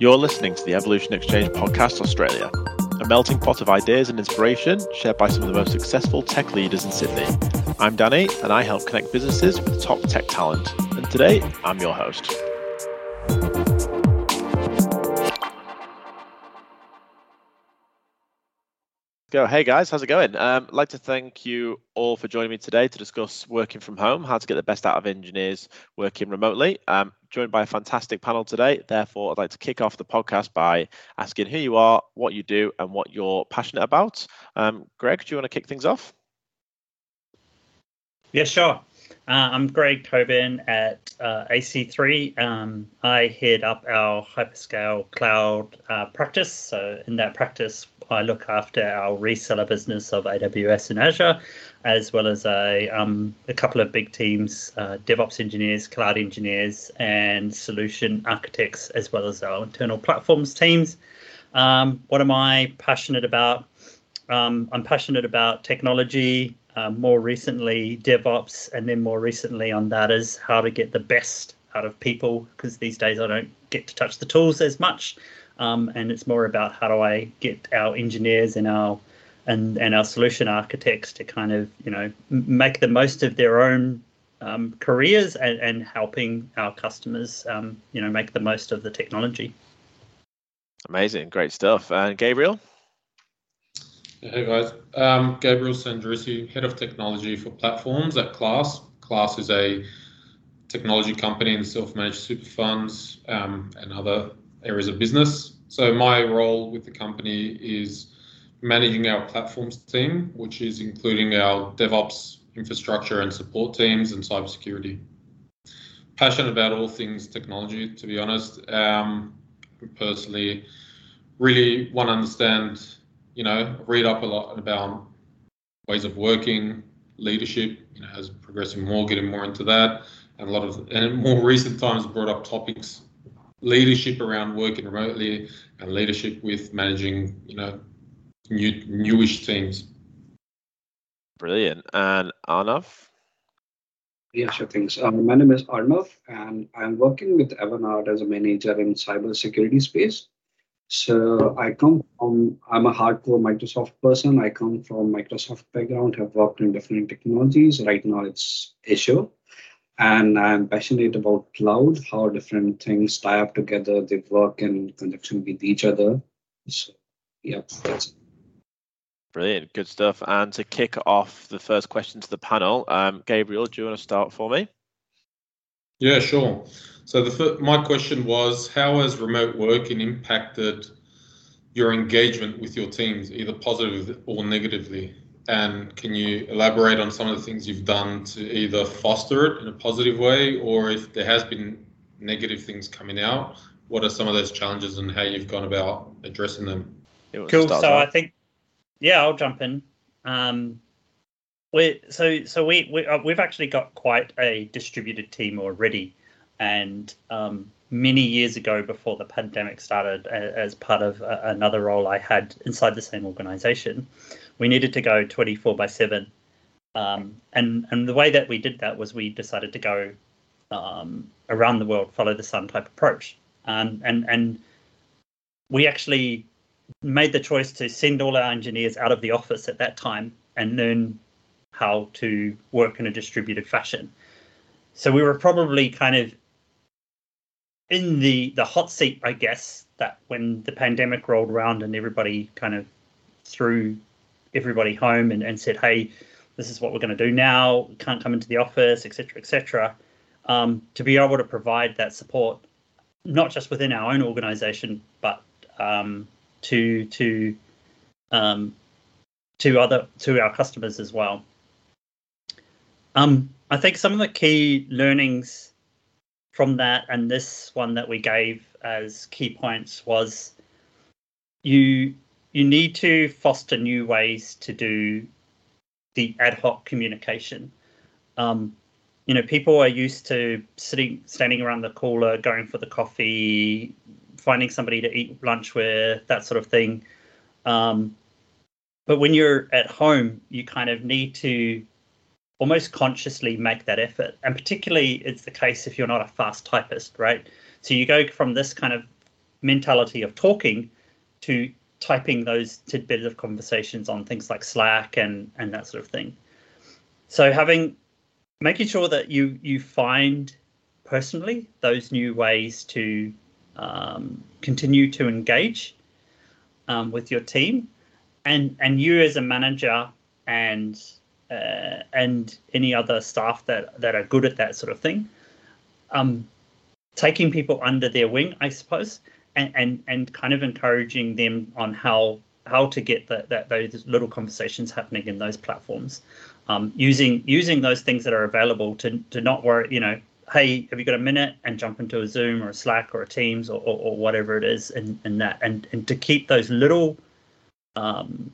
You're listening to the Evolution Exchange Podcast Australia, a melting pot of ideas and inspiration shared by some of the most successful tech leaders in Sydney. I'm Danny, and I help connect businesses with top tech talent. And today, I'm your host. Go. Hey guys, how's it going? Um, I'd like to thank you all for joining me today to discuss working from home, how to get the best out of engineers working remotely. Um, joined by a fantastic panel today. Therefore, I'd like to kick off the podcast by asking who you are, what you do, and what you're passionate about. Um, Greg, do you want to kick things off? Yeah, sure. Uh, I'm Greg Tobin at uh, AC3. Um, I head up our hyperscale cloud uh, practice. So, in that practice, I look after our reseller business of AWS and Azure, as well as a, um, a couple of big teams uh, DevOps engineers, cloud engineers, and solution architects, as well as our internal platforms teams. Um, what am I passionate about? Um, I'm passionate about technology, uh, more recently DevOps, and then more recently on that is how to get the best out of people because these days I don't get to touch the tools as much. Um, and it's more about how do I get our engineers and our and and our solution architects to kind of you know make the most of their own um, careers and, and helping our customers um, you know make the most of the technology. Amazing, great stuff. And Gabriel. Hey guys, um, Gabriel Sandrusi, head of technology for platforms at Class. Class is a technology company and self-managed super funds um, and other areas of business. So my role with the company is managing our platforms team, which is including our DevOps infrastructure and support teams and cybersecurity. Passionate about all things technology, to be honest. Um, personally, really want to understand, you know, read up a lot about ways of working, leadership, you know, as progressing more, getting more into that, and a lot of, and more recent times brought up topics leadership around working remotely and leadership with managing, you know, new newish teams. Brilliant. And Arnav? Yeah, sure things. Um, my name is Arnav, and I'm working with Avanade as a manager in cybersecurity space. So I come from, I'm a hardcore Microsoft person. I come from Microsoft background, have worked in different technologies. Right now it's Azure and I'm passionate about cloud, how different things tie up together, they work in conjunction with each other. So, yeah, that's it. Brilliant, good stuff. And to kick off the first question to the panel, um, Gabriel, do you want to start for me? Yeah, sure. So the my question was, how has remote working impacted your engagement with your teams, either positively or negatively? And can you elaborate on some of the things you've done to either foster it in a positive way, or if there has been negative things coming out, what are some of those challenges and how you've gone about addressing them? Cool. So I think, yeah, I'll jump in. Um, we so so we, we uh, we've actually got quite a distributed team already, and um, many years ago, before the pandemic started, as part of another role I had inside the same organization, we needed to go 24 by 7 um, and and the way that we did that was we decided to go um, around the world follow the sun type approach. Um, and and we actually made the choice to send all our engineers out of the office at that time and learn how to work in a distributed fashion. So we were probably kind of in the the hot seat i guess that when the pandemic rolled around and everybody kind of threw everybody home and, and said, hey, this is what we're going to do now. We can't come into the office, etc., etc. Um, to be able to provide that support, not just within our own organization, but um, to to um, to other to our customers as well. Um, I think some of the key learnings from that and this one that we gave as key points was you you need to foster new ways to do the ad hoc communication. Um, you know, people are used to sitting, standing around the cooler, going for the coffee, finding somebody to eat lunch with, that sort of thing. Um, but when you're at home, you kind of need to almost consciously make that effort. And particularly, it's the case if you're not a fast typist, right? So you go from this kind of mentality of talking to typing those tidbits of conversations on things like Slack and and that sort of thing. So having making sure that you you find personally those new ways to um, continue to engage um, with your team, and and you as a manager and uh, and any other staff that that are good at that sort of thing, um, taking people under their wing, I suppose, and and, and kind of encouraging them on how how to get that that those little conversations happening in those platforms, um, using using those things that are available to to not worry, you know, hey, have you got a minute? And jump into a Zoom or a Slack or a Teams or, or, or whatever it is, and, and that, and, and to keep those little, um,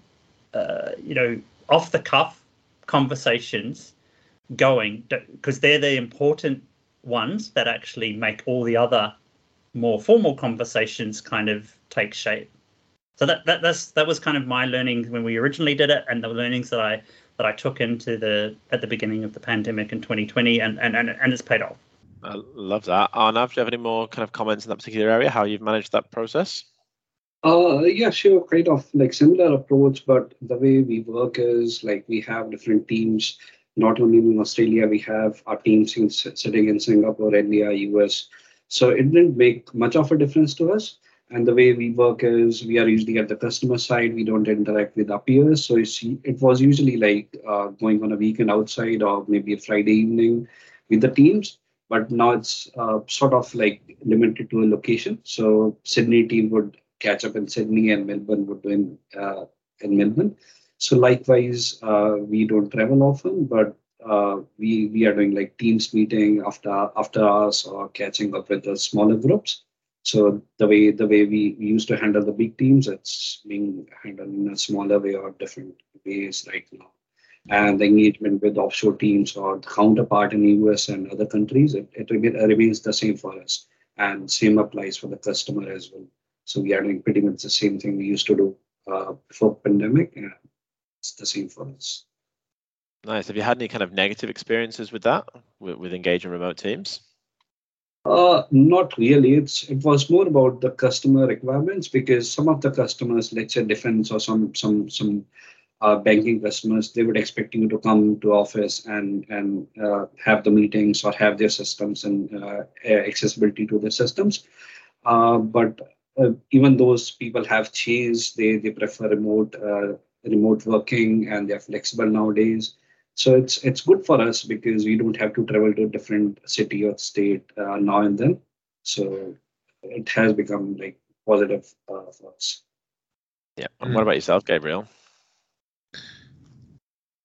uh, you know, off the cuff conversations going, because they're the important ones that actually make all the other more formal conversations kind of take shape. So that, that that's that was kind of my learning when we originally did it, and the learnings that I that I took into the at the beginning of the pandemic in 2020, and and and, and it's paid off. I love that. Arnav, do you have any more kind of comments in that particular area? How you've managed that process? Uh, yeah, sure. Kind of like similar approach, but the way we work is like we have different teams. Not only in Australia, we have our teams in, sitting in Singapore, India, US. So it didn't make much of a difference to us. And the way we work is we are usually at the customer side. We don't interact with our peers. So it was usually like uh, going on a weekend outside or maybe a Friday evening with the teams but now it's uh, sort of like limited to a location. So Sydney team would catch up in Sydney and Melbourne would do in, uh, in Melbourne. So likewise, uh, we don't travel often, but uh, we we are doing like teams meeting after after hours or catching up with the smaller groups. So the way the way we, we used to handle the big teams, it's being handled in a smaller way or different ways right now and the engagement with offshore teams or the counterpart in the US and other countries, it, it remains the same for us. And same applies for the customer as well. So we are doing pretty much the same thing we used to do uh, before pandemic, and it's the same for us. Nice. Have you had any kind of negative experiences with that, with, with engaging remote teams? Uh, not really. It's it was more about the customer requirements because some of the customers, let's say defense or some some some uh, banking customers, they would expect you to come to office and and uh, have the meetings or have their systems and uh, accessibility to the systems. Uh, but uh, even those people have changed. They they prefer remote uh, remote working and they're flexible nowadays. So it's it's good for us because we don't have to travel to a different city or state now and then. So it has become like positive for us. Yeah. And what about yourself, Gabriel?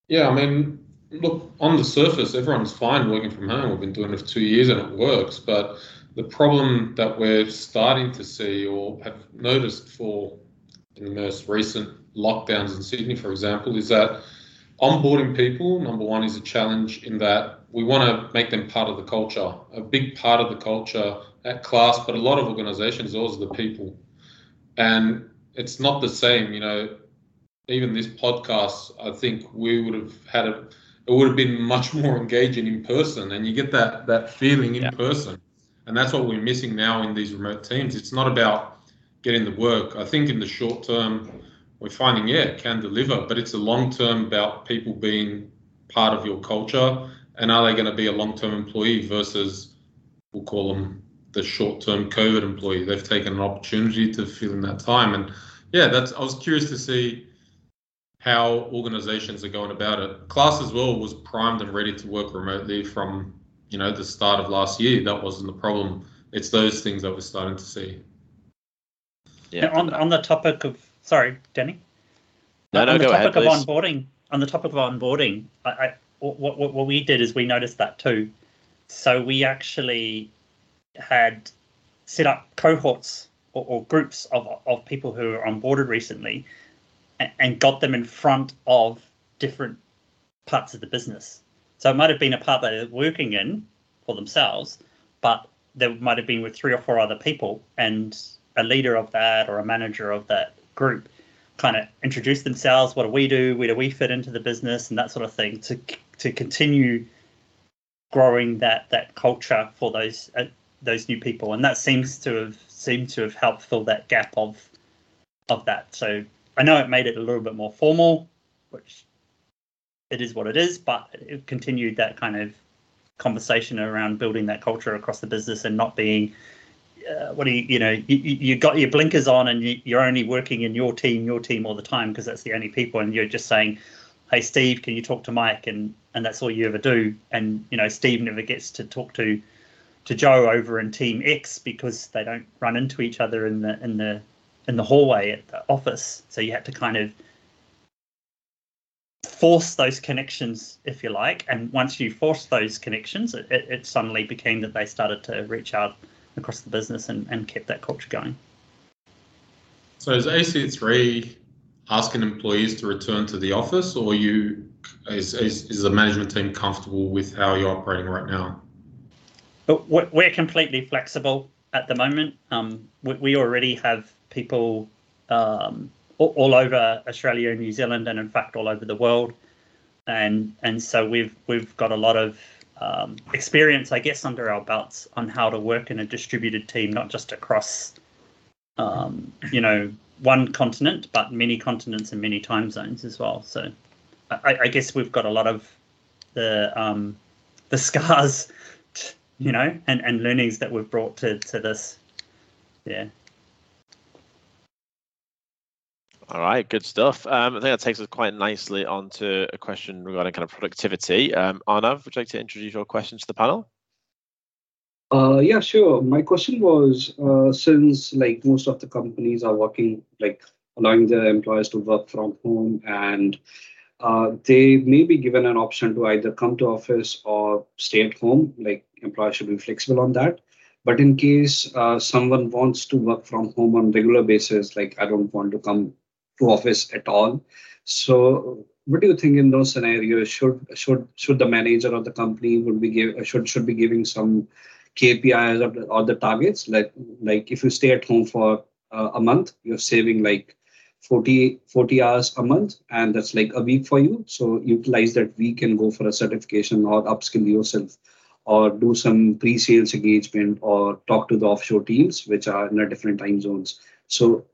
Yeah, I mean, look, on the surface, everyone's fine working from home. We've been doing it for two years and it works. But the problem that we're starting to see or have noticed for in the most recent lockdowns in Sydney, for example, is that onboarding people, number one, is a challenge in that we want to make them part of the culture. A big part of the culture at class, but a lot of organizations, are the people. And it's not the same, you know, even this podcast, I think we would have had a, it would have been much more engaging in person, and you get that that feeling in yeah. person, and that's what we're missing now in these remote teams. It's not about getting the work. I think in the short term, we're finding yeah, it can deliver, but it's a long term about people being part of your culture, and are they going to be a long term employee versus we'll call them the short term COVID employee. They've taken an opportunity to fill in that time, and yeah, that's. I was curious to see how organizations are going about it. Class as well was primed and ready to work remotely from you know the start of last year. That wasn't the problem. It's those things that we're starting to see. Yeah. On on the topic of sorry, Danny. No, no, on the go topic ahead, of onboarding, on the topic of onboarding, I, I what, what what we did is we noticed that too. So we actually had set up cohorts or, or groups of of people who are onboarded recently and got them in front of different parts of the business. So it might have been a part that they're working in for themselves, but they might have been with three or four other people, and a leader of that or a manager of that group kind of introduce themselves. What do we do? Where do we fit into the business, and that sort of thing to to continue growing that that culture for those uh, those new people. And that seems to have seemed to have helped fill that gap of of that. So I know it made it a little bit more formal, which it is what it is, but it continued that kind of conversation around building that culture across the business and not being uh, what do you you know you, you got your blinkers on and you, you're only working in your team your team all the time because that's the only people and you're just saying hey steve can you talk to mike? And and that's all you ever do. And you know steve never gets to talk to to joe over in team x because they don't run into each other in the in the in the hallway at the office. So you have to kind of force those connections if you like and once you force those connections it, it, it suddenly became that they started to reach out across the business and, and kept that culture going. So is AC3 asking employees to return to the office, or you is, is, is the management team comfortable with how you're operating right now? We're completely flexible at the moment. Um, we, we, already have people um, all, all, over Australia and New Zealand, and in fact all over the world, and and so we've we've got a lot of um, experience, I guess, under our belts on how to work in a distributed team, not just across, um, you know, one continent, but many continents and many time zones as well. So, I, I guess we've got a lot of the um, the scars, you know, and, and learnings that we've brought to to this. Yeah. All right, good stuff. Um, I think that takes us quite nicely onto a question regarding kind of productivity. Um, Arnav, would you like to introduce your question to the panel? Uh, yeah, sure. My question was uh, since like most of the companies are working like allowing their employees to work from home and uh, they may be given an option to either come to office or stay at home. Like employers should be flexible on that. But in case uh, someone wants to work from home on regular basis, like I don't want to come to office at all. So what do you think in those scenarios? Should should should the manager of the company would be give should should be giving some KPIs or the, or the targets? Like like if you stay at home for uh, a month, you're saving like 40, 40 hours a month, and that's like a week for you. So utilize that week and go for a certification or upskill yourself or do some pre-sales engagement or talk to the offshore teams which are in a different time zones so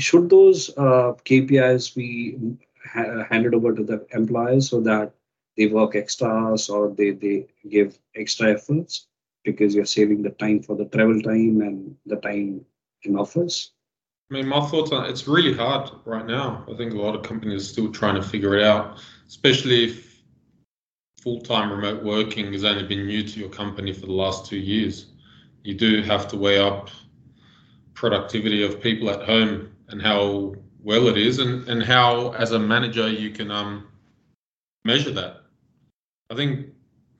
should those uh, KPIs be ha- handed over to the employees so that they work extras or they, they give extra efforts because you're saving the time for the travel time and the time in office? I mean, my thoughts on it's really hard right now. I think a lot of companies are still trying to figure it out, especially if full-time remote working has only been new to your company for the last two years. You do have to weigh up productivity of people at home and how well it is and, and how as a manager you can um, measure that. I think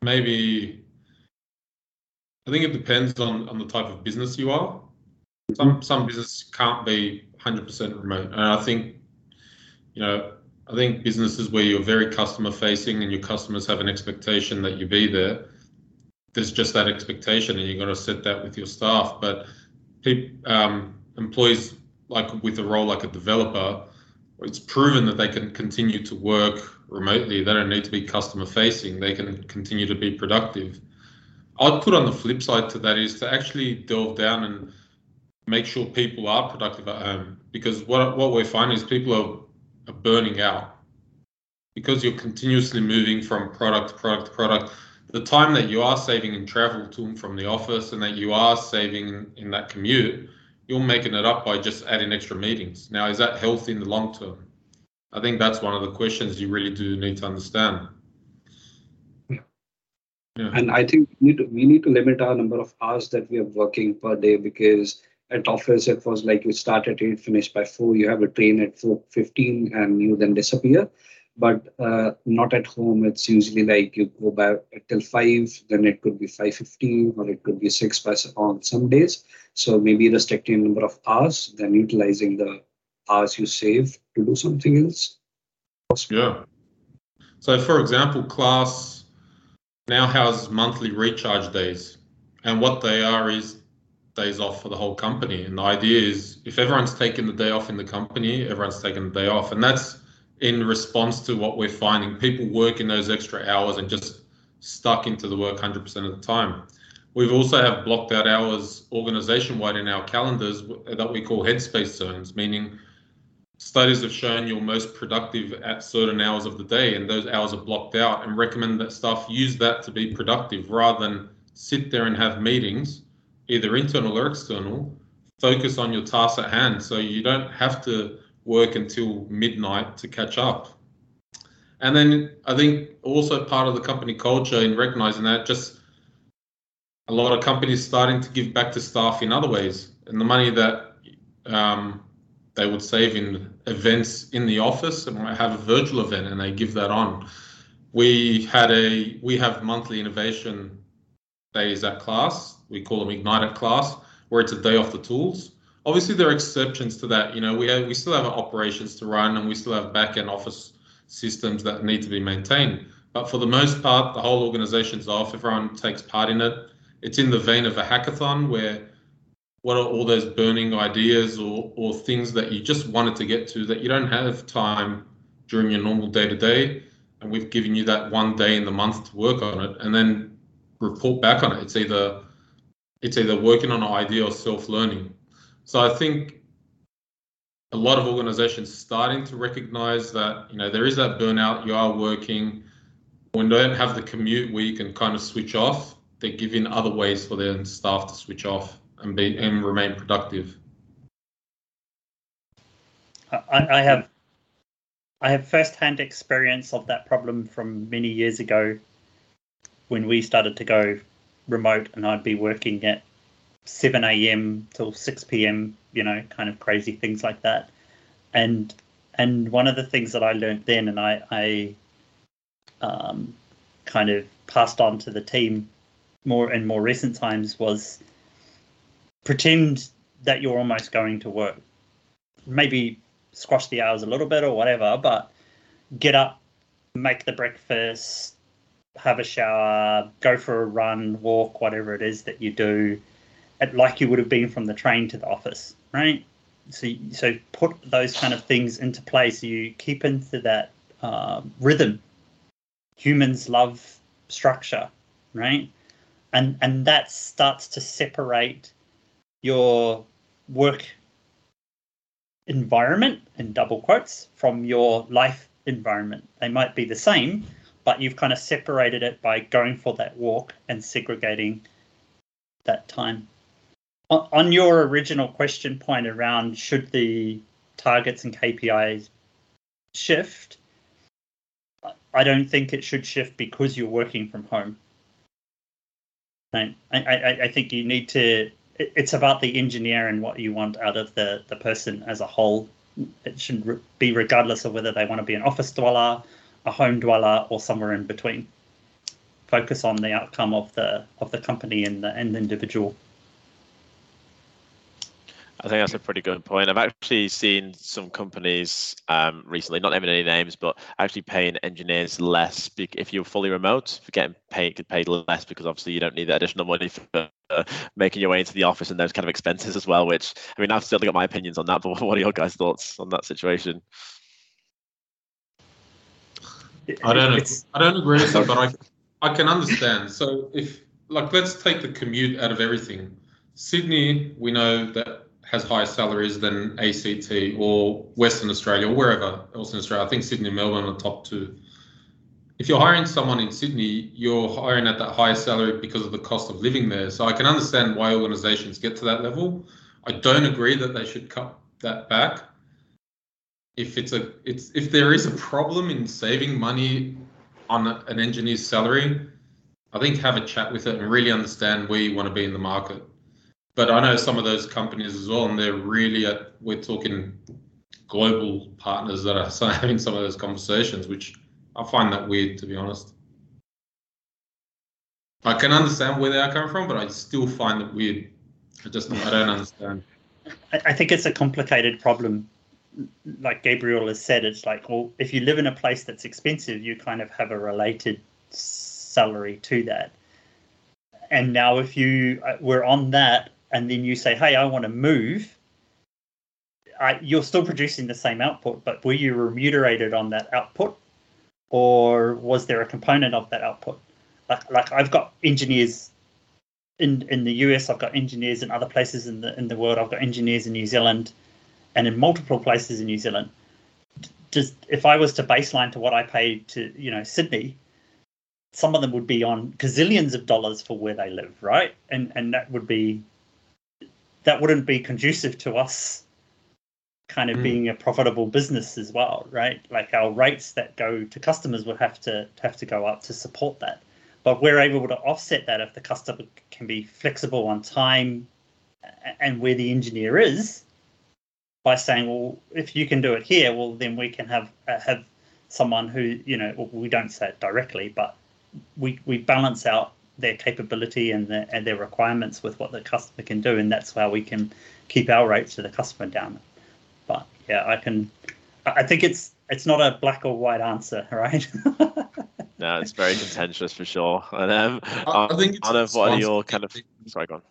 maybe I think it depends on, on the type of business you are. Some some business can't be 100% remote, and I think you know I think businesses where you're very customer facing and your customers have an expectation that you be there. There's just that expectation, and you've got to set that with your staff. But people, um, employees like with a role like a developer, it's proven that they can continue to work remotely. They don't need to be customer facing. They can continue to be productive. I'd put on the flip side to that is to actually delve down and make sure people are productive at home because what what we're finding is people are, are burning out because you're continuously moving from product to product to product. The time that you are saving in travel to and from the office and that you are saving in, in that commute you're making it up by just adding extra meetings. Now, is that healthy in the long term? I think that's one of the questions you really do need to understand. Yeah. yeah. And I think we need, to, we need to limit our number of hours that we are working per day because at office it was like you start at 8, finish by 4, you have a train at 4.15 and you then disappear but uh, not at home. It's usually like you go back till five, then it could be five fifteen, or it could be six by on some days. So maybe restricting number of hours, then utilizing the hours you save to do something else. Yeah. So, for example, class now has monthly recharge days, and what they are is days off for the whole company. And the idea is if everyone's taking the day off in the company, everyone's taking the day off, and that's in response to what we're finding. People working those extra hours and just stuck into the work 100% of the time. We've also have blocked out hours organization wide in our calendars that we call headspace zones, meaning studies have shown you're most productive at certain hours of the day and those hours are blocked out and recommend that staff use that to be productive rather than sit there and have meetings, either internal or external, focus on your tasks at hand so you don't have to work until midnight to catch up. And then I think also part of the company culture in recognizing that just a lot of companies starting to give back to staff in other ways and the money that um, they would save in events in the office and might have a virtual event and they give that on. We had a we have monthly innovation days at class. We call them Ignite at class, where it's a day off the tools. Obviously, there are exceptions to that. You know, we have, we still have operations to run, and we still have back end office systems that need to be maintained. But for the most part, the whole organization's off. Everyone takes part in it. It's in the vein of a hackathon where what are all those burning ideas or, or things that you just wanted to get to that you don't have time during your normal day to day. And we've given you that one day in the month to work on it. And then report back on it. It's either it's either working on an idea or self-learning. So I think a lot of organizations starting to recognize that you know there is that burnout. You are working when they don't have the commute where you can kind of switch off. They're giving other ways for their staff to switch off and be and remain productive. I, I have I have first-hand experience of that problem from many years ago when we started to go remote and I'd be working at 7 a.m. till 6 p.m., you know, kind of crazy things like that. And and one of the things that I learned then and I, I um, kind of passed on to the team more in more recent times was pretend that you're almost going to work. Maybe squash the hours a little bit or whatever, but get up, make the breakfast, have a shower, go for a run, walk, whatever it is that you do, at, like you would have been from the train to the office, right? So, so put those kind of things into place. So you keep into that uh, rhythm. Humans love structure, right? And and that starts to separate your work environment in double quotes from your life environment. They might be the same, but you've kind of separated it by going for that walk and segregating that time. On, your original question point around should the targets and KPIs shift, I don't think it should shift because you're working from home. I, I, I think you need to. It's about the engineer and what you want out of the, the person as a whole. It should be regardless of whether they want to be an office dweller a home dweller or somewhere in between. Focus on the outcome of the of the company and the and the individual. I think that's a pretty good point. I've actually seen some companies um, recently, not naming any names, but actually paying engineers less if you're fully remote, for getting paid paid less because obviously you don't need that additional money for uh, making your way into the office and those kind of expenses as well. Which I mean, I've still got my opinions on that, but what are your guys' thoughts on that situation? I don't. It's, I don't agree with that, but I I can understand. So if like let's take the commute out of everything. Sydney, we know that has higher salaries than ACT or Western Australia or wherever else in Australia. I think Sydney and Melbourne are the top two. If you're hiring someone in Sydney, you're hiring at that higher salary because of the cost of living there. So I can understand why organizations get to that level. I don't agree that they should cut that back if it's a it's if there is a problem in saving money on an engineer's salary, I think have a chat with it and really understand where you want to be in the market. But I know some of those companies as well, and they're really at we're talking global partners that are having some of those conversations, which I find that weird to be honest. I can understand where they are coming from, but I still find it weird. I just I don't understand. I think it's a complicated problem like Gabriel has said, it's like, well, if you live in a place that's expensive, you kind of have a related salary to that. And now, if you uh, were on that, and then you say, hey, I want to move, I, you're still producing the same output, but were you remunerated on that output, or was there a component of that output? Like, like I've got engineers in in the US, I've got engineers in other places in the in the world. I've got engineers in New Zealand, and in multiple places in New Zealand. Just if I was to baseline to what I paid to you know Sydney, some of them would be on gazillions of dollars for where they live, right? And and that would be that wouldn't be conducive to us kind of mm. being a profitable business as well, right? Like our rates that go to customers would have to have to go up to support that. But we're able to offset that if the customer can be flexible on time and where the engineer is by saying, well, if you can do it here, well, then we can have uh, have someone who, you know, we don't say it directly, but we we balance out their capability and, the, and their requirements with what the customer can do, and that's how we can keep our rates to the customer down. But yeah, I can. I think it's it's not a black or white answer, right? no, it's very contentious for sure. And um, I, I think it's what are your kind of sorry, go on.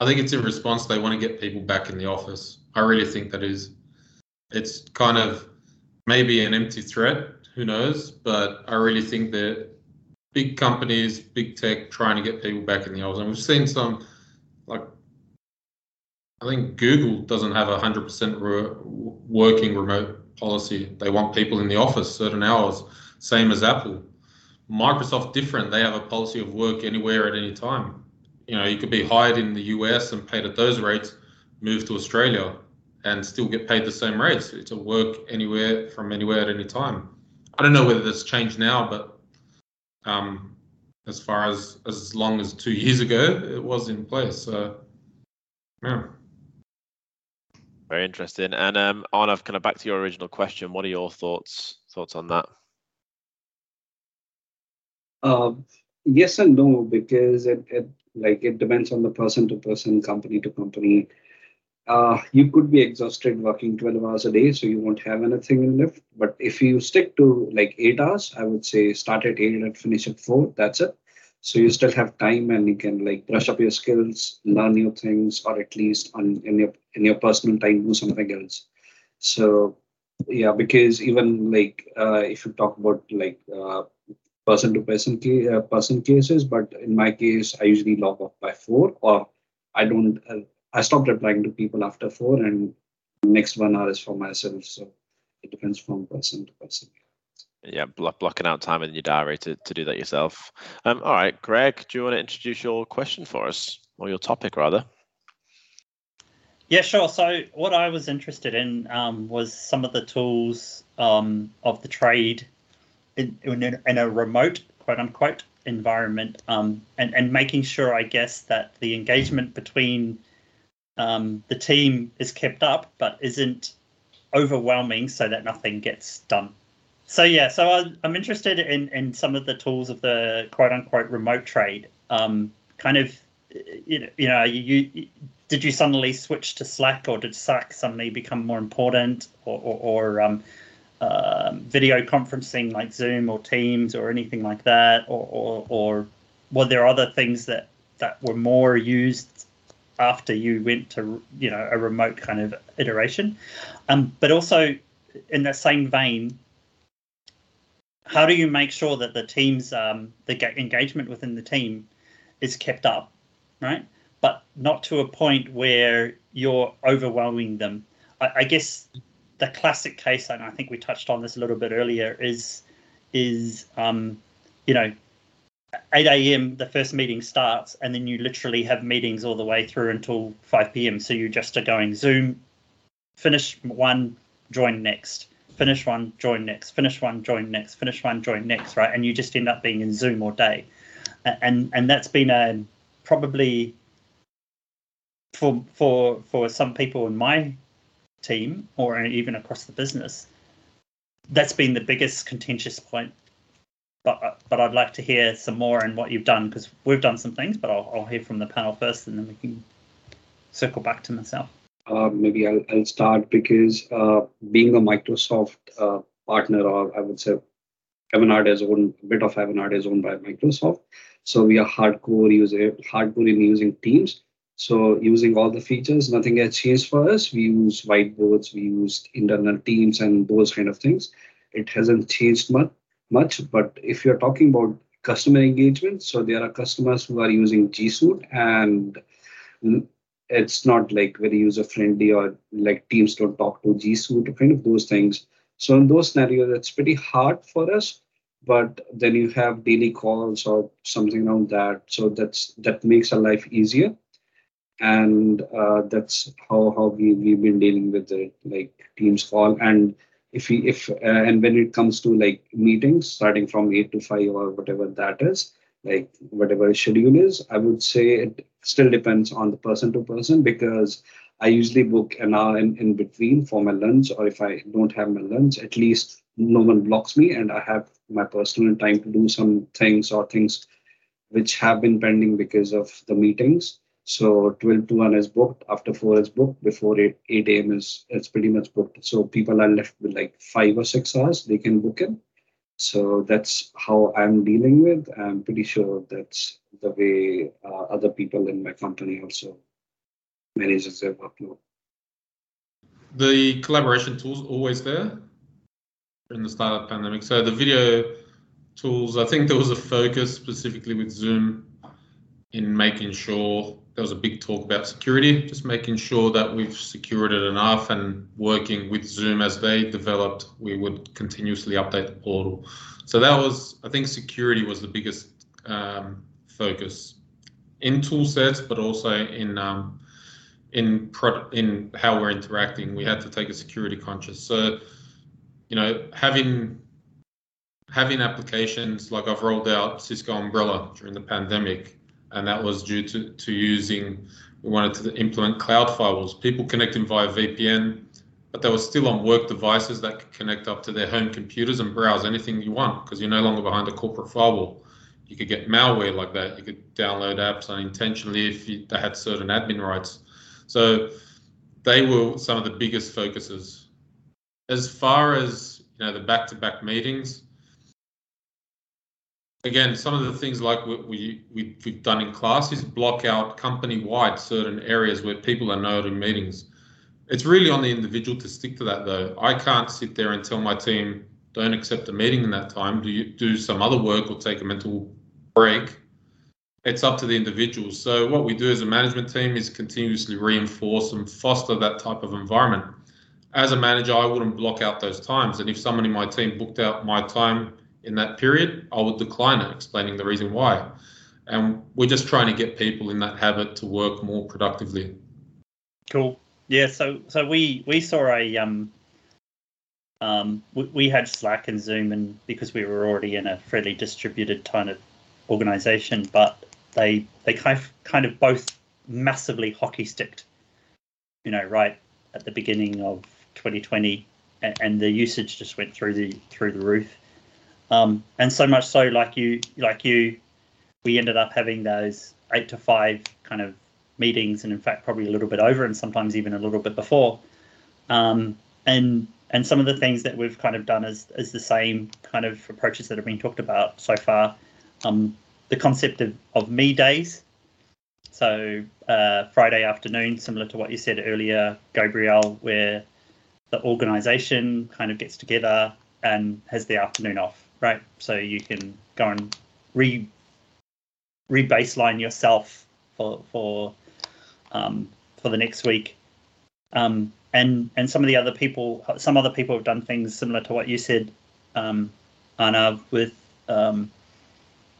I think it's in response they want to get people back in the office. I really think that is. It's kind of maybe an empty threat. Who knows? But I really think that big companies, big tech, trying to get people back in the office, and we've seen some like I think Google doesn't have a hundred percent working remote policy. They want people in the office certain hours, same as Apple. Microsoft different. They have a policy of work anywhere at any time. You know, you could be hired in the US and paid at those rates, move to Australia and still get paid the same rates. It's a work anywhere from anywhere at any time. I don't know whether that's changed now, but um, as far as as long as two years ago, it was in place. So, yeah. Very interesting. And um, Arnav, kind of back to your original question. What are your thoughts thoughts on that? Uh, yes and no, because it, it like it depends on the person to person, company to company. Uh, you could be exhausted working 12 hours a day, so you won't have anything left. But if you stick to like eight hours, I would say start at eight and finish at four. That's it. So you still have time and you can like brush up your skills, learn new things, or at least on in your in your personal time do something else. So yeah, because even like uh, if you talk about like uh, person to person uh, person cases, but in my case, I usually log off by four, or I don't. I stopped replying to people after four, and next one hour is for myself. So it depends from person to person yeah, block, blocking out time in your diary to, to do that yourself. Um, all right, Greg, do you want to introduce your question for us, or your topic rather? Yeah, sure. So what I was interested in um, was some of the tools um, of the trade in, in, in, a remote, quote unquote, environment, um, and and making sure, I guess, that the engagement between um, the team is kept up, but isn't overwhelming, so that nothing gets done so yeah, so I, am interested in in some of the tools of the quote unquote remote trade. Um, kind of, you know, you know, you, you did you suddenly switch to Slack, or did Slack suddenly become more important, or or, or um, uh, video conferencing like Zoom or Teams or anything like that, or or, or were there other things that that were more used after you went to you know a remote kind of iteration? Um, but also in that same vein, how do you make sure that the team's um, the engagement within the team is kept up, right? But not to a point where you're overwhelming them. I, I guess the classic case, and I think we touched on this a little bit earlier, is is um, you know 8 a.m. the first meeting starts, and then you literally have meetings all the way through until 5 p.m. So you just are going Zoom, finish one, join next finish one, join next, finish one, join next, finish one, join next, right? And you just end up being in Zoom all day, and and that's been a probably for for for some people in my team or even across the business, that's been the biggest contentious point. But but I'd like to hear some more on what you've done because we've done some things, but I'll, I'll hear from the panel first, and then we can circle back to myself. Uh, maybe I'll, I'll start because uh, being a Microsoft uh, partner, or I would say Avanade is owned, a bit of Avanade is owned by Microsoft. So we are hardcore user, hardcore in using Teams. So using all the features, nothing has changed for us. We use whiteboards, we use internal teams and those kind of things. It hasn't changed much, much. But if you're talking about customer engagement. So there are customers who are using G Suite and it's not like very user friendly or like teams don't talk to G Suite, kind of those things. So in those scenarios, it's pretty hard for us. But then you have daily calls or something around that. So that's that makes our life easier. And uh, that's how how we we've been dealing with it, like Teams call. And if we if uh, and when it comes to like meetings, starting from eight to five or whatever that is, like whatever schedule is, I would say it still depends on the person to person because I usually book an hour in, in between for my lunch, or if I don't have my lunch, at least no one blocks me and I have my personal time to do some things or things which have been pending because of the meetings. So 12 to 1 is booked, after 4 is booked, before 8, 8 a.m. is it's pretty much booked. So people are left with like five or six hours they can book in. So that's how I'm dealing with. I'm pretty sure that's the way uh, other people in my company also manages their workload. The collaboration tools always there in the start of pandemic. So the video tools, I think there was a focus specifically with Zoom in making sure there was a big talk about security, just making sure that we've secured it enough and working with Zoom as they developed, we would continuously update the portal. So that was, I think security was the biggest um, focus in tool sets, but also in um, in pro- in how we're interacting. We had to take a security conscious. So, you know, having having applications like I've rolled out Cisco Umbrella during the pandemic and that was due to, to using, we wanted to implement cloud firewalls. People connecting via VPN, but they were still on work devices that could connect up to their home computers and browse anything you want because you're no longer behind a corporate firewall. You could get malware like that. You could download apps unintentionally if you, they had certain admin rights. So they were some of the biggest focuses. As far as you know, the back-to-back meetings, again, some of the things like we, we, we, have done in class is block out company-wide certain areas where people are noting meetings. It's really on the individual to stick to that though. I can't sit there and tell my team, don't accept a meeting in that time, do you do some other work or take a mental break. It's up to the individual. So what we do as a management team is continuously reinforce and foster that type of environment. As a manager, I wouldn't block out those times. And if someone in my team booked out my time in that period, I would decline it, explaining the reason why. And we're just trying to get people in that habit to work more productively. Cool. Yeah. So so we we saw a um um we, we had Slack and Zoom, and because we were already in a fairly distributed kind of organization, but they they kind of kind of both massively hockey sticked. You know, right at the beginning of 2020, and, and the usage just went through the through the roof. Um, and so much so, like you, like you, we ended up having those eight to five kind of meetings, and in fact, probably a little bit over, and sometimes even a little bit before. Um, and and some of the things that we've kind of done is is the same kind of approaches that have been talked about so far. Um, the concept of, of me days. So uh, Friday afternoon, similar to what you said earlier, Gabriel, where the organization kind of gets together and has the afternoon off right? So you can go and re re-baseline yourself for for um, for the next week. Um, and and some of the other people, some other people have done things similar to what you said, um, Arnav, with um,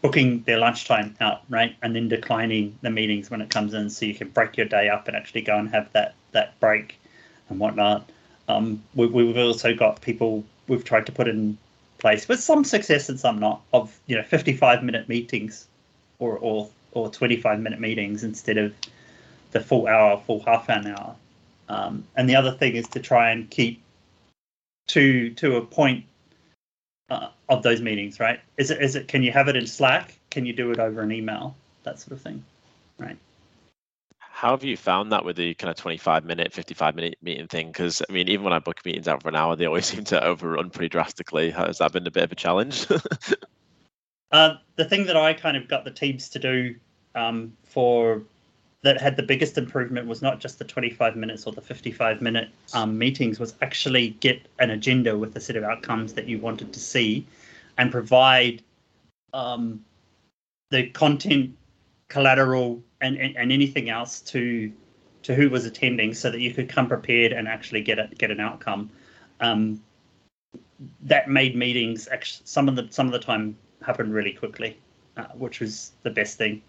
booking their lunchtime out, right, and then declining the meetings when it comes in, so you can break your day up and actually go and have that that break and whatnot. Um, we, we've also got people we've tried to put in place with some success and some not of you know 55 minute meetings or or or 25 minute meetings instead of the full hour full half an hour. Um, and the other thing is to try and keep to to a point uh, of those meetings right? Is it is it can you have it in slack? Can you do it over an email? That sort of thing right how have you found that with the kind of 25 minute, 55 minute meeting thing? Because I mean, even when I book meetings out for an hour, they always seem to overrun pretty drastically. Has that been a bit of a challenge? uh, the thing that I kind of got the teams to do um, for that had the biggest improvement was not just the 25 minutes or the 55 minute um, meetings, was actually get an agenda with a set of outcomes that you wanted to see and provide um, the content, collateral, and, and, and anything else to to who was attending, so that you could come prepared and actually get it get an outcome. Um, that made meetings actually some of the some of the time happen really quickly, uh, which was the best thing.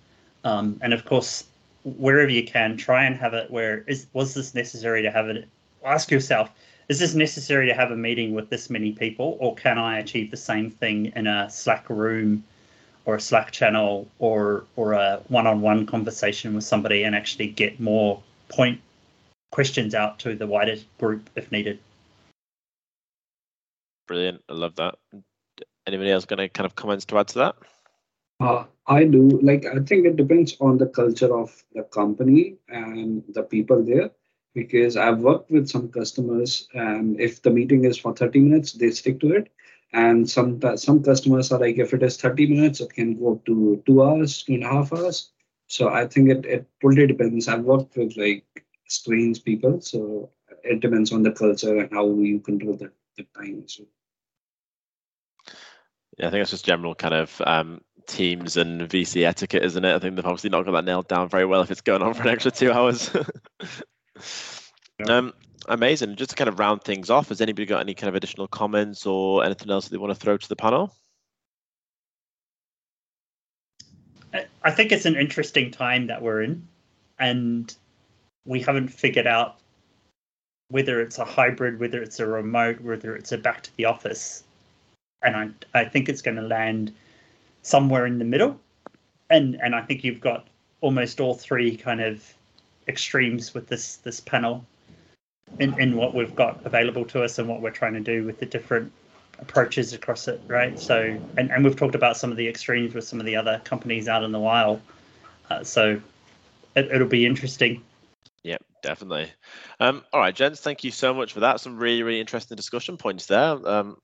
Um, and of course, wherever you can, try and have it where is was this necessary to have it? Ask yourself, is this necessary to have a meeting with this many people, or can I achieve the same thing in a Slack room or a Slack channel or or a one-on-one conversation with somebody and actually get more point questions out to the wider group if needed? Brilliant. I love that. Anybody else got any kind of comments to add to that? Uh, I do. Like, I think it depends on the culture of the company and the people there. Because I've worked with some customers, and if the meeting is for 30 minutes, they stick to it. And some some customers are like, if it is 30 minutes, it can go up to two hours, two and a half hours. So I think it, it totally depends. I've worked with like strange people, so it depends on the culture and how you control the, the time. So. Yeah, I think it's just general kind of um, teams and VC etiquette, isn't it? I think they've obviously not got that nailed down very well if it's going on for an extra two hours. yeah. um, amazing. Just to kind of round things off, has anybody got any kind of additional comments or anything else that they want to throw to the panel? I think it's an interesting time that we're in, and we haven't figured out whether it's a hybrid, whether it's a remote, whether it's a back to the office and I I think it's going to land somewhere in the middle, and and I think you've got almost all three kind of extremes with this this panel in, in what we've got available to us and what we're trying to do with the different approaches across it right? So and, and we've talked about some of the extremes with some of the other companies out in the wild. Uh, so it, it'll be interesting. Yeah definitely. Um, all right gents thank you so much for that. Some really really interesting discussion points there. Um,